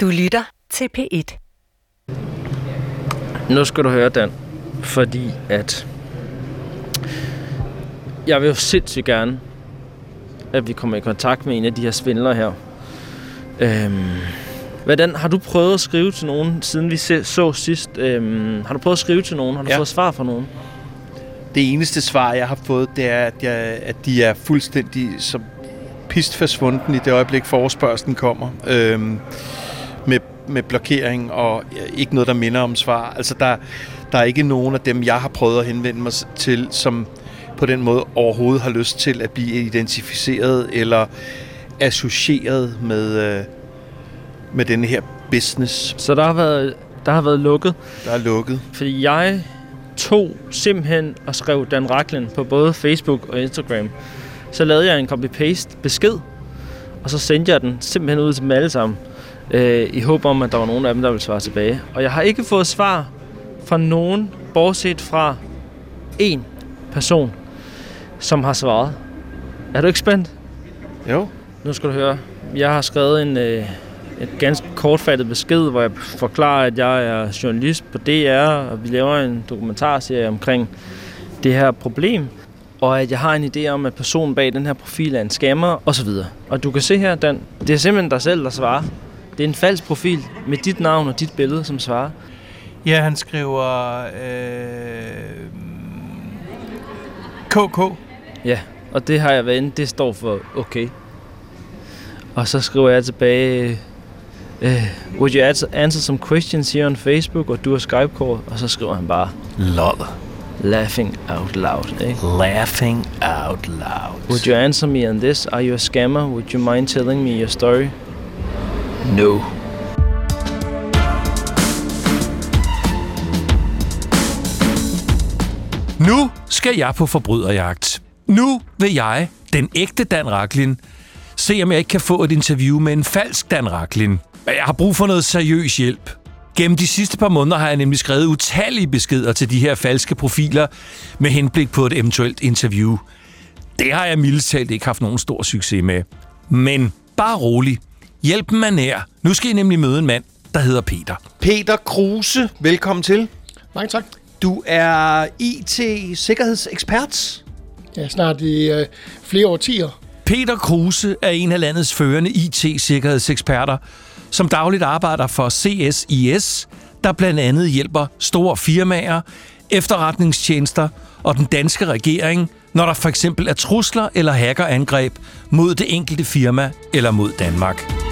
Du lytter til P1. Nu skal du høre, Dan. Fordi at... Jeg vil jo sindssygt gerne, at vi kommer i kontakt med en af de her svindlere her. Øhm, hvordan, har du prøvet at skrive til nogen, siden vi så sidst? Øhm, har du prøvet at skrive til nogen? Har du Ja. fået svar fra nogen? Det eneste svar, jeg har fået, det er, at, jeg, at de er fuldstændig som pist forsvunden i det øjeblik, forespørgselen kommer. Øhm, med, blokering og ikke noget, der minder om svar. Altså, der, der er ikke nogen af dem, jeg har prøvet at henvende mig til, som på den måde overhovedet har lyst til at blive identificeret eller associeret med, øh, med denne her business, Så der har været, der har været lukket. der er lukket. Fordi jeg tog simpelthen og skrev Dan Raklen på både Facebook og Instagram. Så lavede jeg en copy-paste besked, og så sendte jeg den simpelthen ud til dem alle sammen. Øh, I håb om, at der var nogen af dem, der ville svare tilbage. Og jeg har ikke fået svar fra nogen, bortset fra én person, som har svaret. Er du ikke spændt? Jo. Nu skal du høre. Jeg har skrevet en, øh, et ganske kortfattet besked, hvor jeg forklarer, at jeg er journalist på DR, og vi laver en dokumentarserie omkring det her problem, og at jeg har en idé om, at personen bag den her profil er en scammer, osv. Og du kan se her, Dan, det er simpelthen dig selv, der svarer. Det er en falsk profil med dit navn og dit billede, som svarer. Ja, han skriver... Øh, KK. Ja, og det har jeg været inde, det står for okay. Og så skriver jeg tilbage, uh, would you answer, some questions here on Facebook, or do a Skype call? Og så skriver han bare, Lol. laughing out loud. Ikke? Laughing out loud. Would you answer me on this? Are you a scammer? Would you mind telling me your story? No. Nu skal jeg på forbryderjagt. Nu vil jeg, den ægte Dan Raklin, se om jeg ikke kan få et interview med en falsk Dan Raklin. Men jeg har brug for noget seriøs hjælp. Gennem de sidste par måneder har jeg nemlig skrevet utallige beskeder til de her falske profiler med henblik på et eventuelt interview. Det har jeg mildest talt ikke haft nogen stor succes med. Men bare rolig. Hjælpen er nær. Nu skal I nemlig møde en mand, der hedder Peter. Peter Kruse, velkommen til. Mange tak. Du er IT-sikkerhedsekspert. Ja, snart i øh, flere årtier. Peter Kruse er en af landets førende IT-sikkerhedseksperter, som dagligt arbejder for CSIS, der blandt andet hjælper store firmaer, efterretningstjenester og den danske regering, når der for eksempel er trusler eller hackerangreb mod det enkelte firma eller mod Danmark.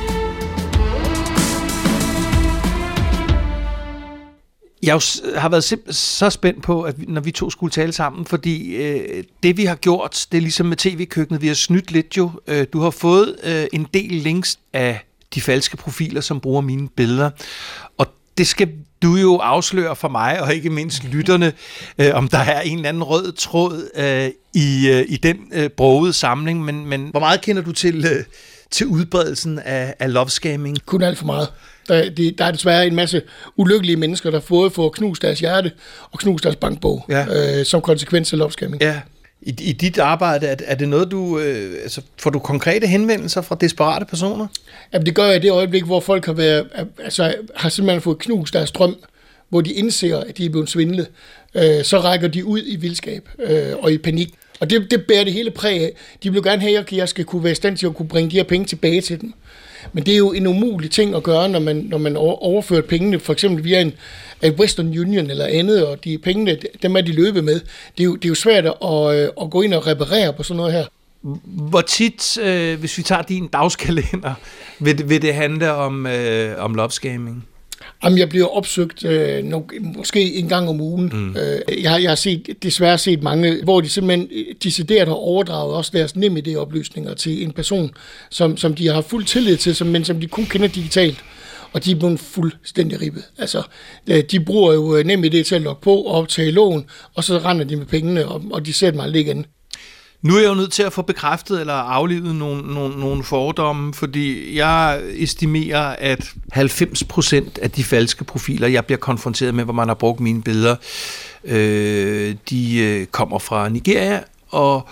Jeg har været så spændt på, at når vi to skulle tale sammen, fordi øh, det vi har gjort, det er ligesom med tv-køkkenet, vi har snydt lidt jo. Øh, du har fået øh, en del links af de falske profiler, som bruger mine billeder, og det skal du jo afsløre for mig, og ikke mindst lytterne, øh, om der er en eller anden rød tråd øh, i, øh, i den øh, brogede samling, men, men hvor meget kender du til, øh, til udbredelsen af, af lovescamming? Kun alt for meget. Der, det, der er desværre en masse ulykkelige mennesker, der både får knust deres hjerte og knust deres bankbog, Ja. øh, som konsekvens af lovscamming. Ja. I, I dit arbejde, er, er det noget, du... Øh, altså, får du konkrete henvendelser fra desperate personer? Jamen, det gør jeg i det øjeblik, hvor folk har, været, altså, har simpelthen fået knust deres drøm, hvor de indser, at de er blevet svindlet. Øh, så rækker de ud i vildskab øh, og i panik. Og det, det bærer det hele præg af. De vil gerne have, at jeg skal kunne være i stand til at kunne bringe de her penge tilbage til dem. Men det er jo en umulig ting at gøre, når man, når man overfører pengene, for eksempel via en, en Western Union eller andet, og de pengene, dem er de løbet med. Det er jo, det er jo svært at, øh, at gå ind og reparere på sådan noget her. Hvor tit, øh, hvis vi tager din dagskalender, vil, vil det handle om, øh, om lovescamming? Jamen, jeg bliver opsøgt øh, nok, måske en gang om ugen. Mm. Øh, jeg, har- jeg har set, desværre set mange, hvor de simpelthen øh, decideret har overdraget også deres nemme oplysninger til en person, som, som de har fuld tillid til, som, men som de kun kender digitalt. Og de er blevet fuldstændig ribbet. Altså, øh, de bruger jo øh, NemID til at logge på og optage lån, og så render de med pengene, og, og de ser dem aldrig igen. Nu er jeg jo nødt til at få bekræftet eller aflivet nogle, nogle, nogle fordomme, fordi jeg estimerer, at 90% af de falske profiler, jeg bliver konfronteret med, hvor man har brugt mine billeder, øh, de øh, kommer fra Nigeria, og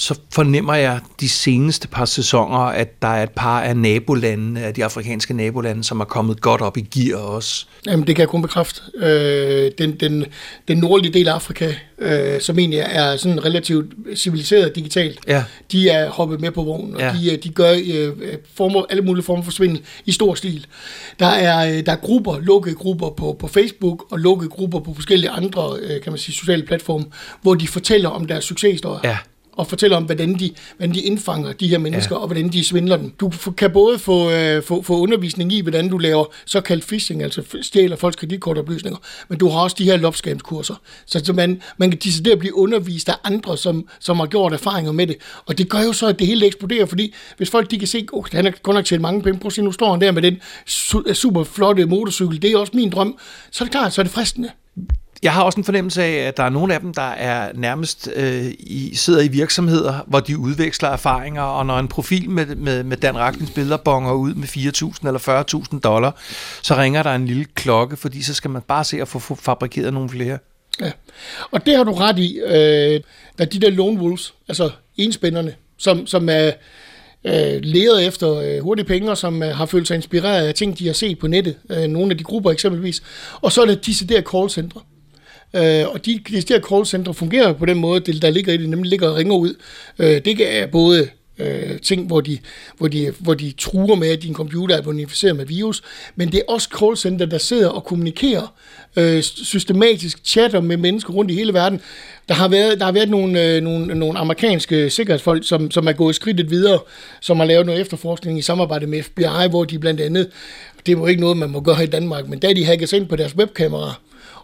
så fornemmer jeg de seneste par sæsoner, at der er et par af nabolandene, af de afrikanske nabolande, som er kommet godt op i gear også. Jamen, det kan jeg kun bekræfte. Øh, den, den, den nordlige del af Afrika, øh, som egentlig er sådan relativt civiliseret digitalt, Ja. de er hoppet med på vognen, og Ja. de, øh, de gør øh, former, alle mulige former for svindel i stor stil. Der er, øh, der er grupper, lukkede grupper på, på Facebook, og lukkede grupper på forskellige andre øh, kan man sige, sociale platforme, hvor de fortæller om deres succeshistorier. Ja. Og fortæller om, hvordan de, hvordan de indfanger de her mennesker, ja. og hvordan de svindler dem. Du kan både få, øh, få, få undervisning i, hvordan du laver såkaldt phishing, altså stjæler folks kreditkortoplysninger, men du har også de her lopscams-kurser. Så, så man, man kan decideret blive undervist af andre, som, som har gjort erfaringer med det. Og det gør jo så, at det hele eksploderer, fordi hvis folk de kan se, at han har godt nok tjent mange penge, prøv at se, nu står han der med den su- super flotte motorcykel, det er også min drøm, så er det klart, så er det fristende. Jeg har også en fornemmelse af, at der er nogle af dem, der er nærmest øh, i, sidder i virksomheder, hvor de udveksler erfaringer, og når en profil med, med, med Dan Raklins billeder bonger ud med 4.000 eller 40.000 dollar, så ringer der en lille klokke, fordi så skal man bare se at få, fabrikeret nogle flere. Ja. Og det har du ret i. Øh, der de der lone wolves, altså enspænderne, som, som er øh, leder efter øh, hurtige penge, og som øh, har følt sig inspireret af ting, de har set på nettet. Øh, nogle af de grupper eksempelvis. Og så er det disse der callcentre. Øh, og de, de der callcentre fungerer på den måde, det, der ligger i det, nemlig ligger og ringer ud. Øh, det er både øh, ting, hvor de, hvor, de, hvor de truer med, at din computer er bonificeret med virus, men det er også callcenter, der sidder og kommunikerer øh, systematisk, chatter med mennesker rundt i hele verden. Der har været, der har været nogle, øh, nogle, nogle amerikanske sikkerhedsfolk, som, som er gået skridtet videre, som har lavet noget efterforskning i samarbejde med FBI, hvor de blandt andet, det er jo ikke noget, man må gøre i Danmark, men da de hackes sig ind på deres webkamera,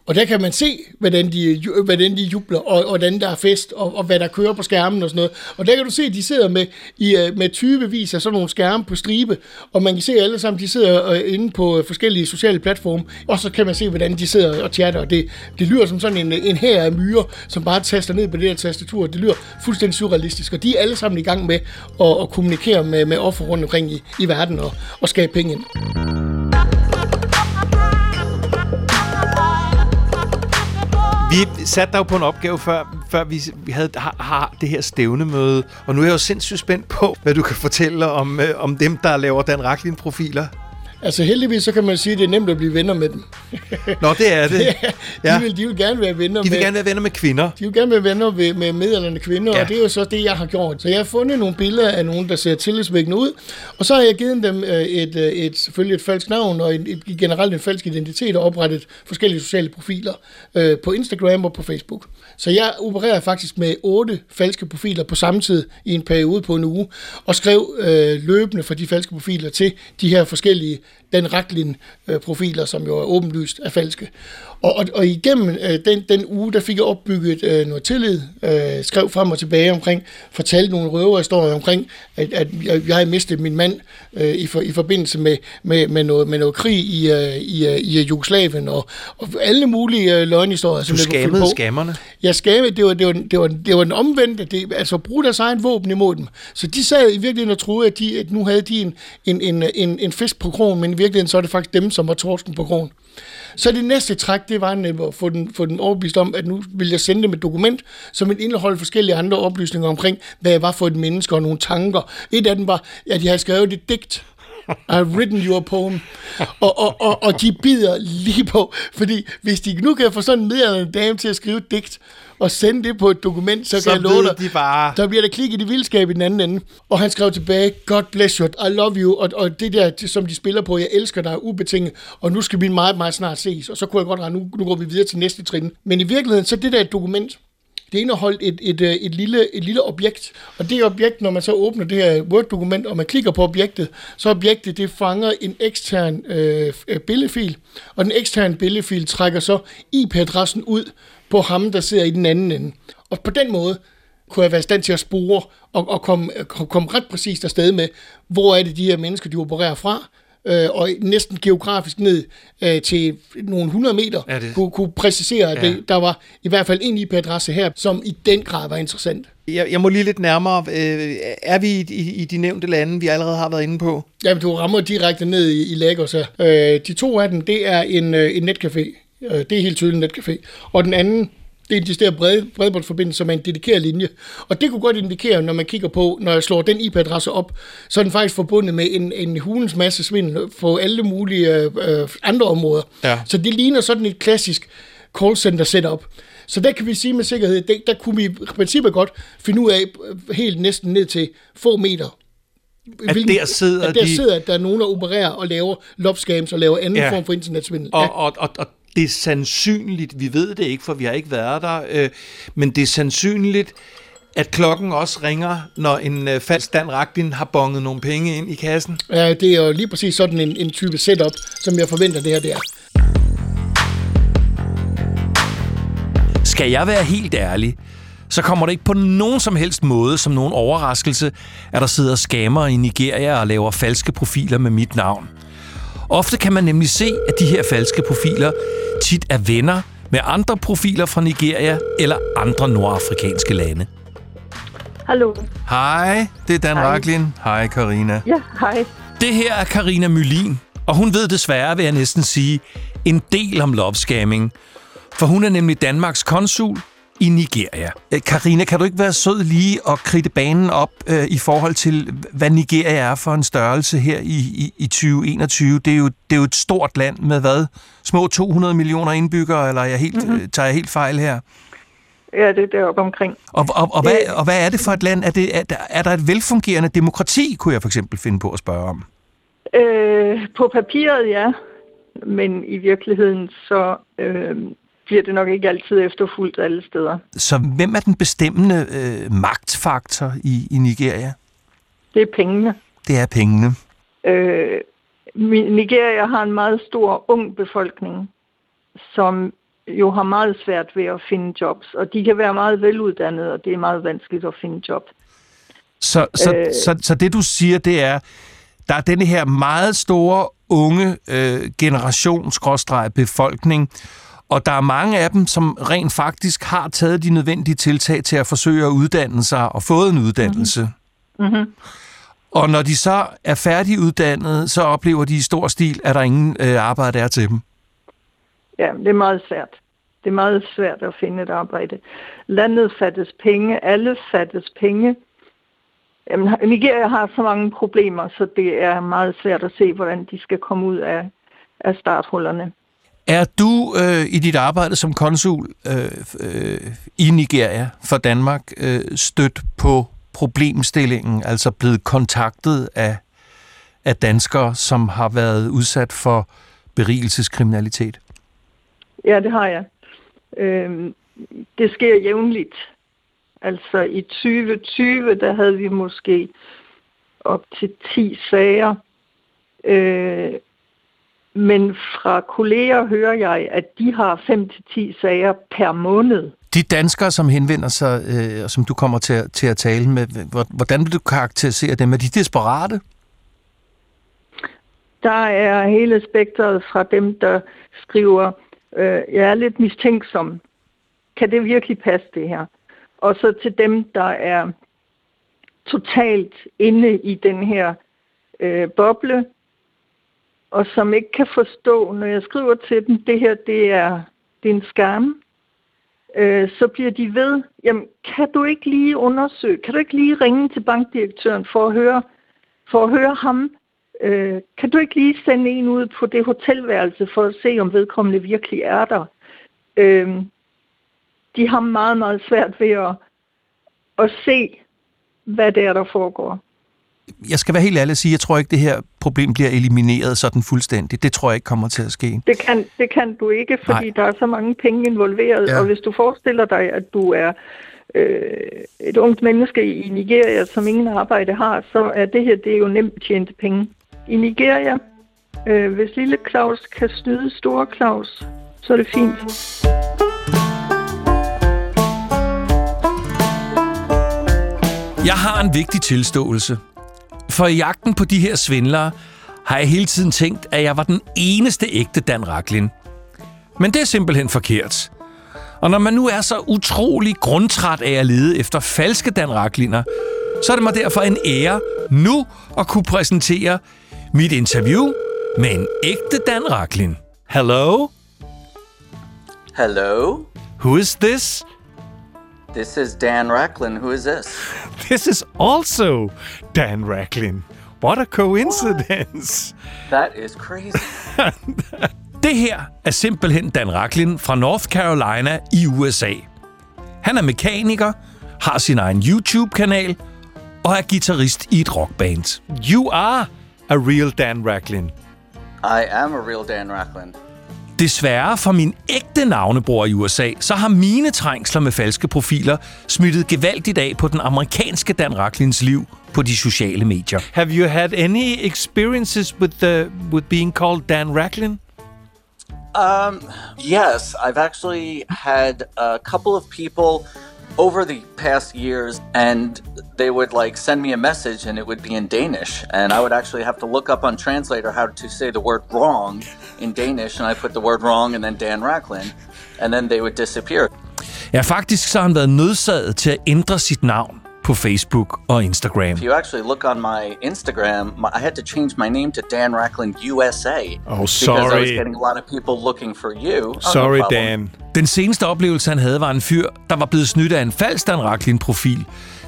og der kan man se, hvordan de, hvordan de jubler, og, og hvordan der er fest, og, og hvad der kører på skærmen og sådan noget. Og der kan du se, at de sidder med, i, øh, med 20-vis af sådan nogle skærme på stribe, og man kan se alle sammen, de sidder øh, inde på øh, forskellige sociale platforme, og så kan man se, hvordan de sidder og chatter, og det, det lyder som sådan en, en her af myrer, som bare taster ned på det her tastatur. Det lyder fuldstændig surrealistisk, og de er alle sammen i gang med at, at kommunikere med, med offer rundt omkring i, i verden og, og skabe penge ind. Vi satte dig jo på en opgave før, før vi, vi havde har, har det her stævnemøde, og nu er jeg jo sindssygt spændt på, hvad du kan fortælle om, øh, om dem, der laver Dan Racklin-profiler. Altså heldigvis, så kan man sige, at det er nemt at blive venner med dem. Nå, det er det. de, Ja. vil, de vil gerne være venner De vil med, gerne være venner med kvinder. de vil gerne være venner med, med midaldrende kvinder, Ja. og det er jo så det, jeg har gjort. Så jeg har fundet nogle billeder af nogen, der ser tillidsvækkende ud, og så har jeg givet dem øh, et, øh, et, selvfølgelig et falsk navn, og et, et, generelt en falsk identitet, og oprettet forskellige sociale profiler øh, på Instagram og på Facebook. Så jeg opererer faktisk med otte falske profiler på samme tid i en periode på en uge, og skrev øh, løbende fra de falske profiler til de her forskellige Dan Racklin-profiler, som jo er åbenlyst er falske. Og, og, og igennem øh, den, den uge, der fik jeg opbygget øh, noget tillid, øh, skrev frem og tilbage omkring, fortalte nogle røverhistorier omkring, at, at jeg, jeg havde mistet min mand øh, i, for, i forbindelse med, med, med, noget, med noget krig i, øh, i, øh, i Jugoslavien, og, og alle mulige øh, løgnhistorier. Du skammede på. skammerne. Jeg skammede, det var, det var, det var, det var den omvendte, det, altså bruge deres egen våben imod dem. Så de sad i virkeligheden og troede, at, de, at nu havde de en, en, en, en, en fisk på krogen, men i virkeligheden så er det faktisk dem, som var torsken på krogen. Så det næste træk, det var at få den, få den overbevist om, at nu vil jeg sende dem et dokument, som vil indeholde forskellige andre oplysninger omkring, hvad jeg var for et menneske og nogle tanker. Et af dem var, at jeg havde skrevet et digt, I've written you a poem. Og, og, og, og de bider lige på, fordi hvis de nu kan få sådan en meddelende dame til at skrive et digt, og sende det på et dokument, så, Så kan jeg love dig, de bare... der bliver der klikket i vildskab i den anden ende. Og han skrev tilbage, God bless you, I love you, og, og det der, det, som de spiller på, jeg elsker dig ubetinget, og nu skal vi meget, meget snart ses. Og så kunne jeg godt regne, nu, nu går vi videre til næste trin. Men i virkeligheden, så det der et dokument, det indeholdt et, et, øh, et, lille, et lille objekt, og det objekt, når man så åbner det her Word-dokument, og man klikker på objektet, så objektet, det fanger en ekstern øh, øh, billedfil, og den eksterne billedfil trækker så IP-adressen ud på ham, der sidder i den anden ende. Og på den måde kunne jeg være i stand til at spore og, og komme, komme ret præcist afsted med, hvor er det de her mennesker, de opererer fra, øh, og næsten geografisk ned øh, til nogle 100 meter, Ja, det- kunne, kunne præcisere, at Ja. det, der var i hvert fald en IP-adresse her, som i den grad var interessant. Jeg, jeg må lige lidt nærmere. Øh, er vi i, i, i de nævnte lande, vi allerede har været inde på? Jamen, du rammer direkte ned i, i Lagos her. Øh, de to af dem, det er en, øh, en netcafé. Øh, det er helt tydeligt en netcafé. Og den anden, Det er en decideret bred, bredbåndsforbindelse, som er en dedikeret linje. Og det kunne godt indikere, når man kigger på, når jeg slår den IP-adresse op, så er den faktisk forbundet med en, en hulens masse svindel på alle mulige øh, andre områder. Ja. Så det ligner sådan et klassisk call center setup. Så der kan vi sige med sikkerhed, der, der kunne vi i princippet godt finde ud af øh, helt næsten ned til få meter. At der sidder at der de- sidder, at der er nogen, der opererer og laver lopscams og laver anden Ja. ja. form for internetsvindel. Og, og, og, og det er sandsynligt, vi ved det ikke, for vi har ikke været der, øh, men det er sandsynligt, at klokken også ringer, når en øh, falsk Dan Raklin har bonget nogle penge ind i kassen. Ja, det er jo lige præcis sådan en, en type setup, som jeg forventer det her der. Skal jeg være helt ærlig, så kommer det ikke på nogen som helst måde som nogen overraskelse, at der sidder skammer i Nigeria og laver falske profiler med mit navn. Ofte kan man nemlig se, at de her falske profiler tit er venner med andre profiler fra Nigeria eller andre nordafrikanske lande. Hallo. Hej, det er Dan Hej. Raklin. Hej, Karina. Ja, hej. Det her er Karina Mølin, og hun ved desværre, vil jeg næsten sige, en del om lovscamming. For hun er nemlig Danmarks konsul i Nigeria. Øh, Karina, kan du ikke være sød lige og kridte banen op øh, i forhold til, hvad Nigeria er for en størrelse her i, i, i 2021? Det er, jo, det er jo et stort land med hvad? Små 200 millioner indbyggere, eller er jeg helt, mm-hmm. tager jeg helt fejl her? Ja, det er deroppe omkring. Og, og, og, hvad, og hvad er det for et land? Er, det, er, der, er der et velfungerende demokrati, kunne jeg for eksempel finde på at spørge om? Øh, på papiret, ja. Men i virkeligheden, så øh, bliver det nok ikke altid efterfulgt alle steder. Så hvem er den bestemmende øh, magtfaktor i, i Nigeria? Det er pengene. Det er pengene. Øh, Nigeria har en meget stor ung befolkning, som jo har meget svært ved at finde jobs. Og de kan være meget veluddannede, og det er meget vanskeligt at finde job. Så, så, øh, så, så det du siger, det er, der er denne her meget store unge øh, generation, befolkning, og der er mange af dem, som rent faktisk har taget de nødvendige tiltag til at forsøge at uddanne sig og fået en uddannelse. Mm-hmm. Og når de så er færdiguddannede, så oplever de i stor stil, at der ingen øh, arbejde er til dem. Ja, det er meget svært. Det er meget svært at finde et arbejde. Landet fattes penge, alle fattes penge. Jamen, Nigeria har så mange problemer, så det er meget svært at se, hvordan de skal komme ud af, af starthullerne. Er du øh, i dit arbejde som konsul øh, øh, i Nigeria for Danmark øh, stødt på problemstillingen, altså blevet kontaktet af, af danskere, som har været udsat for berigelseskriminalitet? Ja, det har jeg. Øh, det sker jævnligt. Altså i 2020, der havde vi måske op til 10 sager. Øh, men fra kolleger hører jeg, at de har 5-10 sager per måned. De danskere, som henvender sig, øh, og som du kommer til, at- til at tale med, hvor- hvordan vil du karakterisere dem? Er de desperate? Der er hele spektret fra dem, der skriver, øh, jeg er lidt mistænksom. Kan det virkelig passe det her? Og så til dem, der er totalt inde i den her øh, boble, og som ikke kan forstå, når jeg skriver til dem, det her det er, det er en skam, øh, så bliver de ved, jamen kan du ikke lige undersøge, kan du ikke lige ringe til bankdirektøren for at høre, for at høre ham, øh, kan du ikke lige sende en ud på det hotelværelse for at se, om vedkommende virkelig er der? Øh, de har meget, meget svært ved at, at se, hvad det er, der foregår. Jeg skal være helt ærlig og sige, jeg tror ikke, det her problem bliver elimineret sådan fuldstændigt. Det tror jeg ikke kommer til at ske. Det kan, det kan du ikke, fordi Nej. Der er så mange penge involveret. Ja. Ja. Og hvis du forestiller dig, at du er øh, et ungt menneske i Nigeria, som ingen arbejde har, så er det her det er jo nemt tjente penge. I Nigeria, øh, hvis lille Claus kan snyde store Claus, så er det fint. Jeg har en vigtig tilståelse. For i jagten på de her svindlere har jeg hele tiden tænkt, at jeg var den eneste ægte Dan Raklin. Men det er simpelthen forkert. Og når man nu er så utrolig grundtræt af at lede efter falske Dan Rakliner, så er det mig derfor en ære nu at kunne præsentere mit interview med en ægte Dan Raklin. Hello? Hello? Who is this? This is Dan Racklin. Who is this? This is also Dan Racklin. What a coincidence. That is crazy. Det her er simpelthen Dan Racklin fra North Carolina i USA. Han er mekaniker, har sin egen YouTube-kanal og er guitarist i et rockband. You are a real Dan Racklin. I am a real Dan Racklin. Desværre for min ægte navnebror i USA, så har mine trængsler med falske profiler smittet gevaldigt af på den amerikanske Dan Racklins liv på de sociale medier. Have you had any experiences with the with being called Dan Racklin? Um, yes, I've actually had a couple of people over the past years, and they would like send me a message, and it would be in Danish, and I would actually have to look up on Translator how to say the word wrong in Danish, and I put the word wrong and then Dan Racklin, and then they would disappear. Ja, faktisk så har han været nødsaget til at ændre sit navn på Facebook og Instagram. If you actually look on my Instagram, my, I had to change my name to Dan Racklin USA. Oh, Because I was sorry. getting a lot of people looking for you. Oh, no Sorry, problem. Dan. Den seneste oplevelse, han havde, var en fyr, der var blevet snydt af en falsk Dan Racklin-profil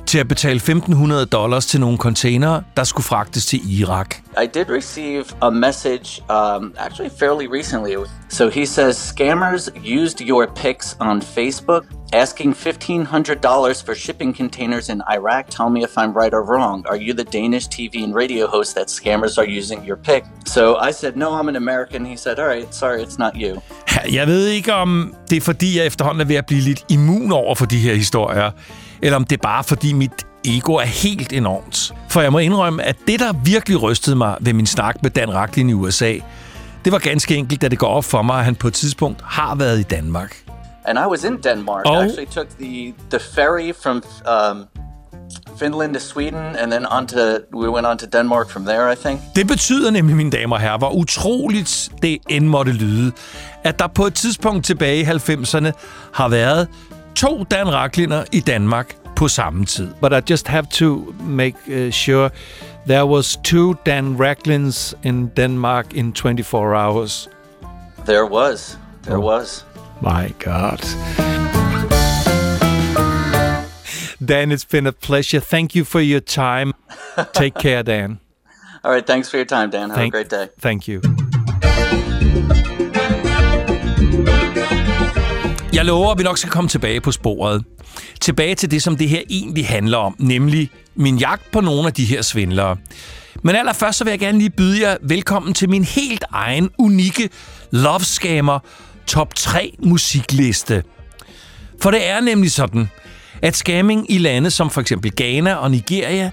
til at betale 1.500 dollars til nogle containere, der skulle fragtes til Irak. I did receive a message um, actually fairly recently. So he says scammers used your pics on Facebook, asking $1,500 for shipping containers in Iraq. Tell me if I'm right or wrong. Are you the Danish TV and radio host that scammers are using your pic? So I said, No, I'm an American. He said, All right, sorry, it's not you. Jeg ved ikke, om det er fordi, jeg efterhånden er ved at blive lidt immun over for de her historier, eller om det er bare fordi mit ego er helt enormt. For jeg må indrømme, at det, der virkelig rystede mig ved min snak med Dan Racklin i USA, det var ganske enkelt, da det går op for mig, at han på et tidspunkt har været i Danmark. And I was in Denmark. Oh. I actually took the, the ferry from um, Finland to Sweden, and then on to, we went on to Denmark from there, I think. Det betyder nemlig, mine damer og herrer, hvor utroligt det end måtte lyde, at der på et tidspunkt tilbage i 90'erne har været to Dan Rackliner i Danmark på samme tid. But I just have to make uh, sure there was two Dan Racklins in Denmark in 24 hours. There was. There was. My God. Dan, it's been a pleasure. Thank you for your time. Take care, Dan. All right. Thanks for your time, Dan. Have Thank- a great day. Thank you. Jeg lover, at vi nok skal komme tilbage på sporet. Tilbage til det, som det her egentlig handler om, nemlig min jagt på nogle af de her svindlere. Men allerførst så vil jeg gerne lige byde jer velkommen til min helt egen unikke Love Scammer top 3 musikliste. For det er nemlig sådan, at scamming i lande som for eksempel Ghana og Nigeria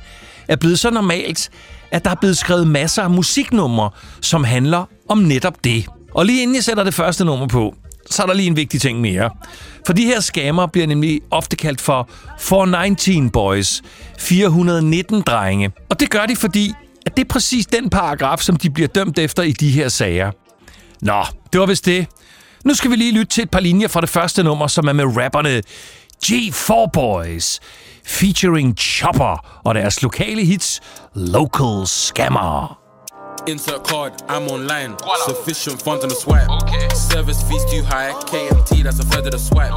er blevet så normalt, at der er blevet skrevet masser af musiknumre, som handler om netop det. Og lige inden jeg sætter det første nummer på, så er der lige en vigtig ting mere. For de her skammer bliver nemlig ofte kaldt for 419 boys, 419 drenge. Og det gør de, fordi at det er præcis den paragraf, som de bliver dømt efter i de her sager. Nå, det var vist det. Nu skal vi lige lytte til et par linjer fra det første nummer, som er med rapperne G4 Boys, featuring Chopper og deres lokale hits Local Scammer. Insert card, I'm online. Sufficient funds on the swipe. Service fees too high. KMT, that's a third of the swipe.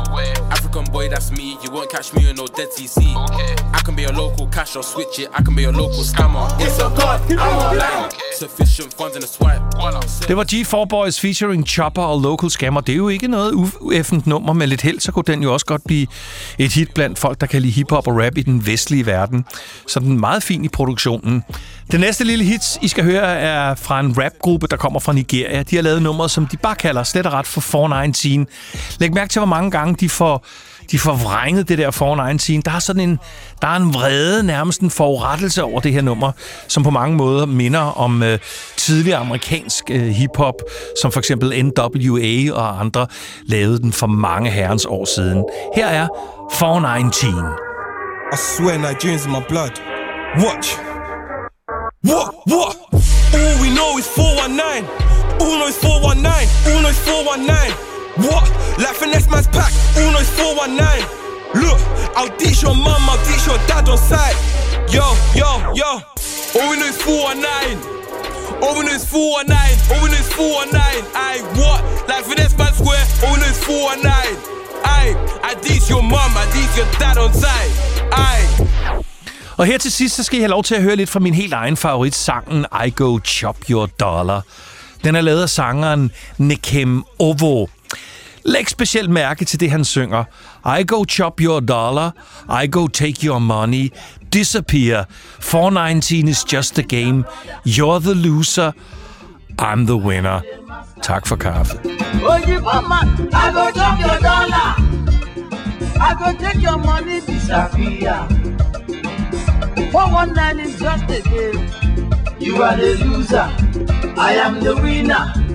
African boy, that's me. You won't catch me in no dead TC. I can be a local cash or switch it. I can be a local scammer. Insert card, I'm online. Sufficient funds on the swipe. Det var G4 Boys featuring Chopper og Local Scammer. Det er jo ikke noget ueffent nummer. Med lidt held, så kunne den jo også godt blive et hit blandt folk, der kan lide hiphop og rap i den vestlige verden. Så den er meget fin i produktionen. Det næste lille hit, I skal høre, er fra en rapgruppe, der kommer fra Nigeria. De har lavet nummeret, som de bare kalder slet og ret for 419. Læg mærke til, hvor mange gange de får de får vrænget det der 419. Der er sådan en, der er en vrede, nærmest en forurettelse over det her nummer, som på mange måder minder om øh, tidligere amerikansk øh, hiphop, som for eksempel NWA og andre lavede den for mange herrens år siden. Her er 419. I swear Nigerians in my blood. Watch. What? What? All we know is 419. All know is 419. All know is 419. What? Like finesse man's pack. All know is 419. Look, I'll teach your mum, I'll teach your dad on site. Yo, yo, yo. All we know is 419. All we know is 419. All we know is 419. Aye, what? Like finesse man square. All we know is 419. Aye, I these your mom, I these your dad on side. Aye. Og her til sidst, så skal jeg have lov til at høre lidt fra min helt egen favorit, sangen I Go Chop Your Dollar. Den er lavet af sangeren Nekem Ovo. Læg specielt mærke til det, han synger. I go chop your dollar, I go take your money, disappear. 419 is just a game. You're the loser, I'm the winner. Tak for kaffe. I go chop your dollar. I go take your money disappear. 419 is just a game. You are the loser. I am the winner.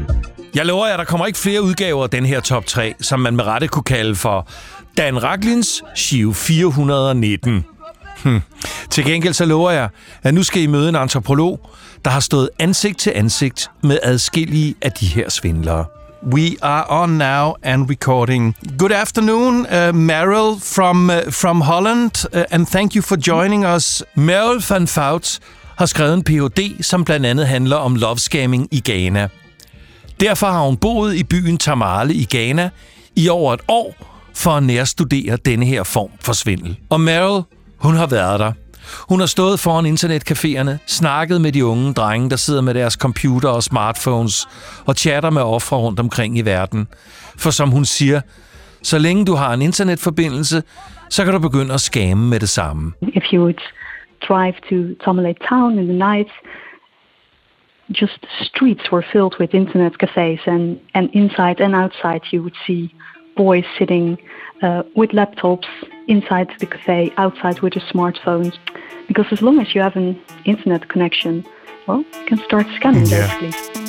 Jeg lover jer, der kommer ikke flere udgaver af den her top 3, som man med rette kunne kalde for Dan Raklins Shiv 419. Hm. Til gengæld så lover jeg, at nu skal I møde en antropolog, der har stået ansigt til ansigt med adskillige af de her svindlere. We are on now and recording. Good afternoon, uh, Meryl from uh, from Holland, uh, and thank you for joining us. Meryl van Fout har skrevet en Ph.D., som blandt andet handler om love scamming i Ghana. Derfor har hun boet i byen Tamale i Ghana i over et år for at nærstudere denne her form for svindel. Og Meryl, hun har været der. Hun har stået foran internetcaféerne, snakket med de unge drenge, der sidder med deres computer og smartphones og chatter med ofre rundt omkring i verden. For som hun siger, så længe du har en internetforbindelse, så kan du begynde at skamme med det samme. If you would drive to Tamale town in the night, just streets were filled with internet cafes, and, and inside and outside you would see boys sitting uh, with laptops inside the cafe, outside with their smartphones. Because as long as you have an internet connection, well, you can start scanning Yeah. basically.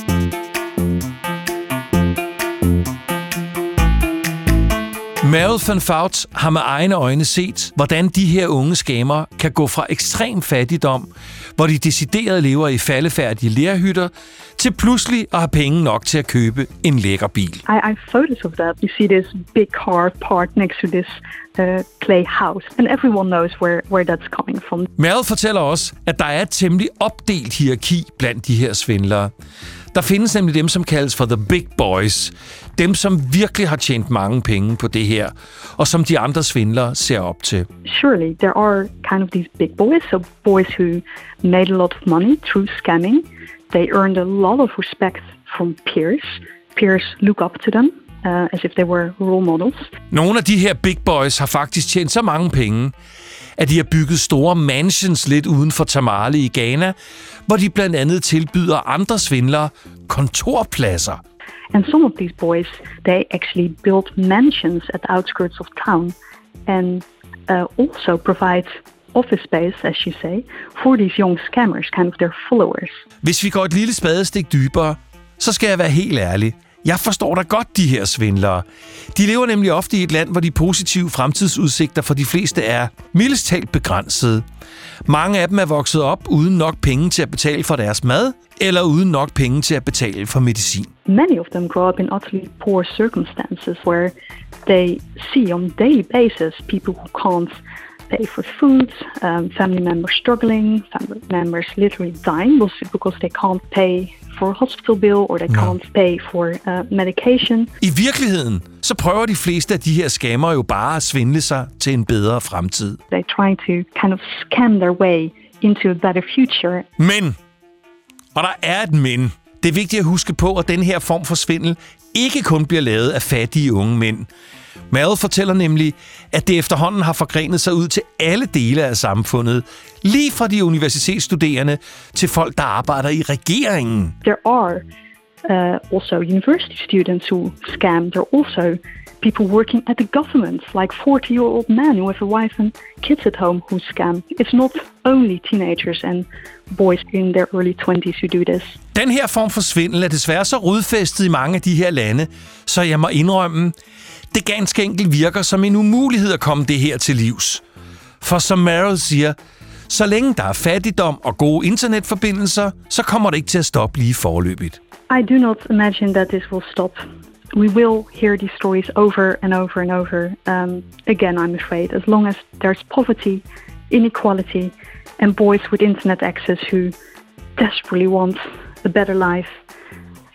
Meryl van Fout har med egne øjne set, hvordan de her unge skamer kan gå fra ekstrem fattigdom, hvor de decideret lever i faldefærdige lærhytter, til pludselig at have penge nok til at købe en lækker bil. I, I have photos of that. You see this big car parked next to this uh, clay house, and everyone knows where, where that's coming from. Meryl fortæller også, at der er et temmelig opdelt hierarki blandt de her svindlere. Der findes nemlig dem, som kaldes for the big boys. Dem, som virkelig har tjent mange penge på det her, og som de andre svindlere ser op til. Surely there are kind of these big boys, so boys who made a lot of money through scamming. They earned a lot of respect from peers. Peers look up to them uh, as if they were role models. Nogle af de her big boys har faktisk tjent så mange penge, at de har bygget store mansions lidt uden for Tamale i Ghana, hvor de blandt andet tilbyder andre svindlere kontorpladser. And some of these boys, they actually built mansions at the outskirts of town and uh, also provide office space, as you say, for these young scammers, kind of their followers. Hvis vi går et lille spadestik dybere, så skal jeg være helt ærlig. Jeg forstår da godt de her svindlere. De lever nemlig ofte i et land, hvor de positive fremtidsudsigter for de fleste er mildest talt begrænsede. Mange af dem er vokset op uden nok penge til at betale for deres mad, eller uden nok penge til at betale for medicin. Many of them grow up in utterly poor circumstances where they see on a daily basis people who can't pay for food, um, family members struggling, family members literally dying because they can't pay for hospital bill or they can't pay for uh, medication. I virkeligheden, så prøver de fleste af de her scammer jo bare at svindle sig til en bedre fremtid. They're trying to kind of scam their way into a better future. Men, og der er et men, det er vigtigt at huske på, at den her form for svindel ikke kun bliver lavet af fattige unge mænd. Mad fortæller nemlig, at det efterhånden har forgrenet sig ud til alle dele af samfundet. Lige fra de universitetsstuderende til folk, der arbejder i regeringen. There are uh, also university students who scam. There are also people working at the government, like 40-year-old men who have a wife and kids at home who scam. It's not only teenagers and boys in their early 20s who do this. Den her form for svindel er desværre så rodfæstet i mange af de her lande, så jeg må indrømme, det ganske enkelt virker som en umulighed at komme det her til livs. For som Meryl siger, så længe der er fattigdom og gode internetforbindelser, så kommer det ikke til at stoppe lige forløbigt. I do not imagine that this will stop. We will hear these stories over and over and over um, again, I'm afraid, as long as there's poverty, inequality, and boys with internet access who desperately want a better life.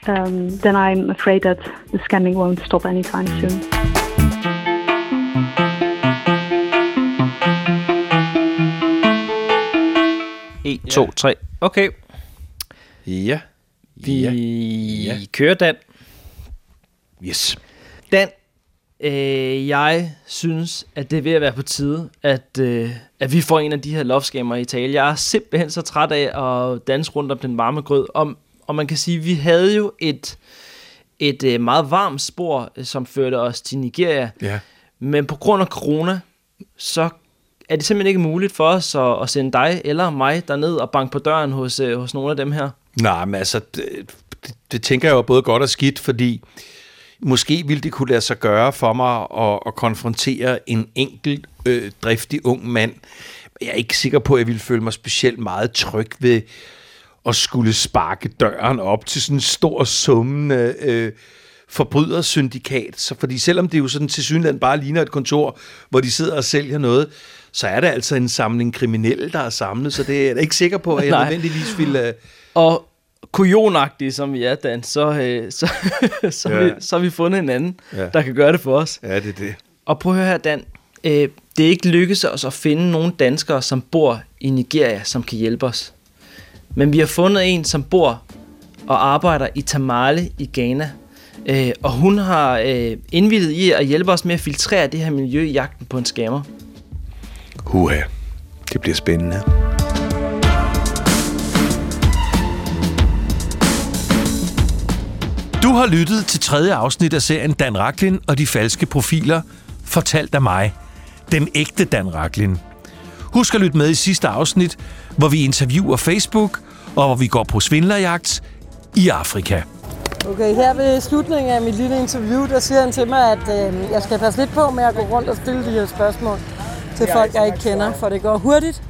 Um, then I'm afraid that the scamming won't stop anytime soon. To, tre. Okay. Ja. Vi Ja. ja. kører Dan. Yes. Dan, øh, jeg synes, at det er ved at være på tide, at, øh, at vi får en af de her lovskammer i tale. Jeg er simpelthen så træt af at danse rundt om den varme grød. Og, og man kan sige, at vi havde jo et, et øh, meget varmt spor, øh, som førte os til Nigeria. Ja. Men på grund af corona, så er det simpelthen ikke muligt for os at, at sende dig eller mig derned og banke på døren hos, øh, hos nogle af dem her. Nej, men altså, det, det, det tænker jeg jo både godt og skidt, fordi måske ville det kunne lade sig gøre for mig at, at konfrontere en enkelt øh, driftig ung mand. Jeg er ikke sikker på, at jeg ville føle mig specielt meget tryg ved at skulle sparke døren op til sådan en stor summende øh, forbrydersyndikat. Så fordi selvom det jo sådan til synligheden bare ligner et kontor, hvor de sidder og sælger noget, så er det altså en samling kriminelle, der er samlet, så det er jeg ikke sikker på, at jeg nødvendigvis ville... Øh, Og kujonagtige som vi er, Dan, så, øh, så, så, Ja. vi, så har vi fundet en anden, Ja. der kan gøre det for os. Ja, det er det. Og prøv at høre her, Dan. Øh, det er ikke lykkedes os at finde nogle danskere, som bor i Nigeria, som kan hjælpe os. Men vi har fundet en, som bor og arbejder i Tamale i Ghana. Øh, og hun har øh, indvildet i at hjælpe os med at filtrere det her miljø i jagten på en scammer. Huha, det bliver spændende. Du har lyttet til tredje afsnit af serien Dan Raklin og de falske profiler, fortalt af mig, den ægte Dan Raklin. Husk at lytte med i sidste afsnit, hvor vi interviewer Facebook, og hvor vi går på svindlerjagt i Afrika. Okay, her ved slutningen af mit lille interview, der siger han til mig, at øh, jeg skal passe lidt på med at gå rundt og stille de her spørgsmål til folk, jeg ikke kender, for det går hurtigt.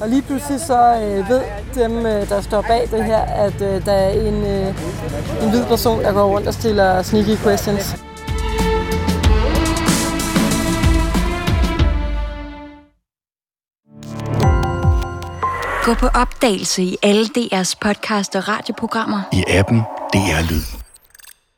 Og lige pludselig så øh, ved dem, øh, der står bag det her, at øh, der er en, øh, en hvid person, der går rundt og stiller sneaky questions. Gå på opdagelse i alle DR's podcast og radioprogrammer. I appen DR Lyd.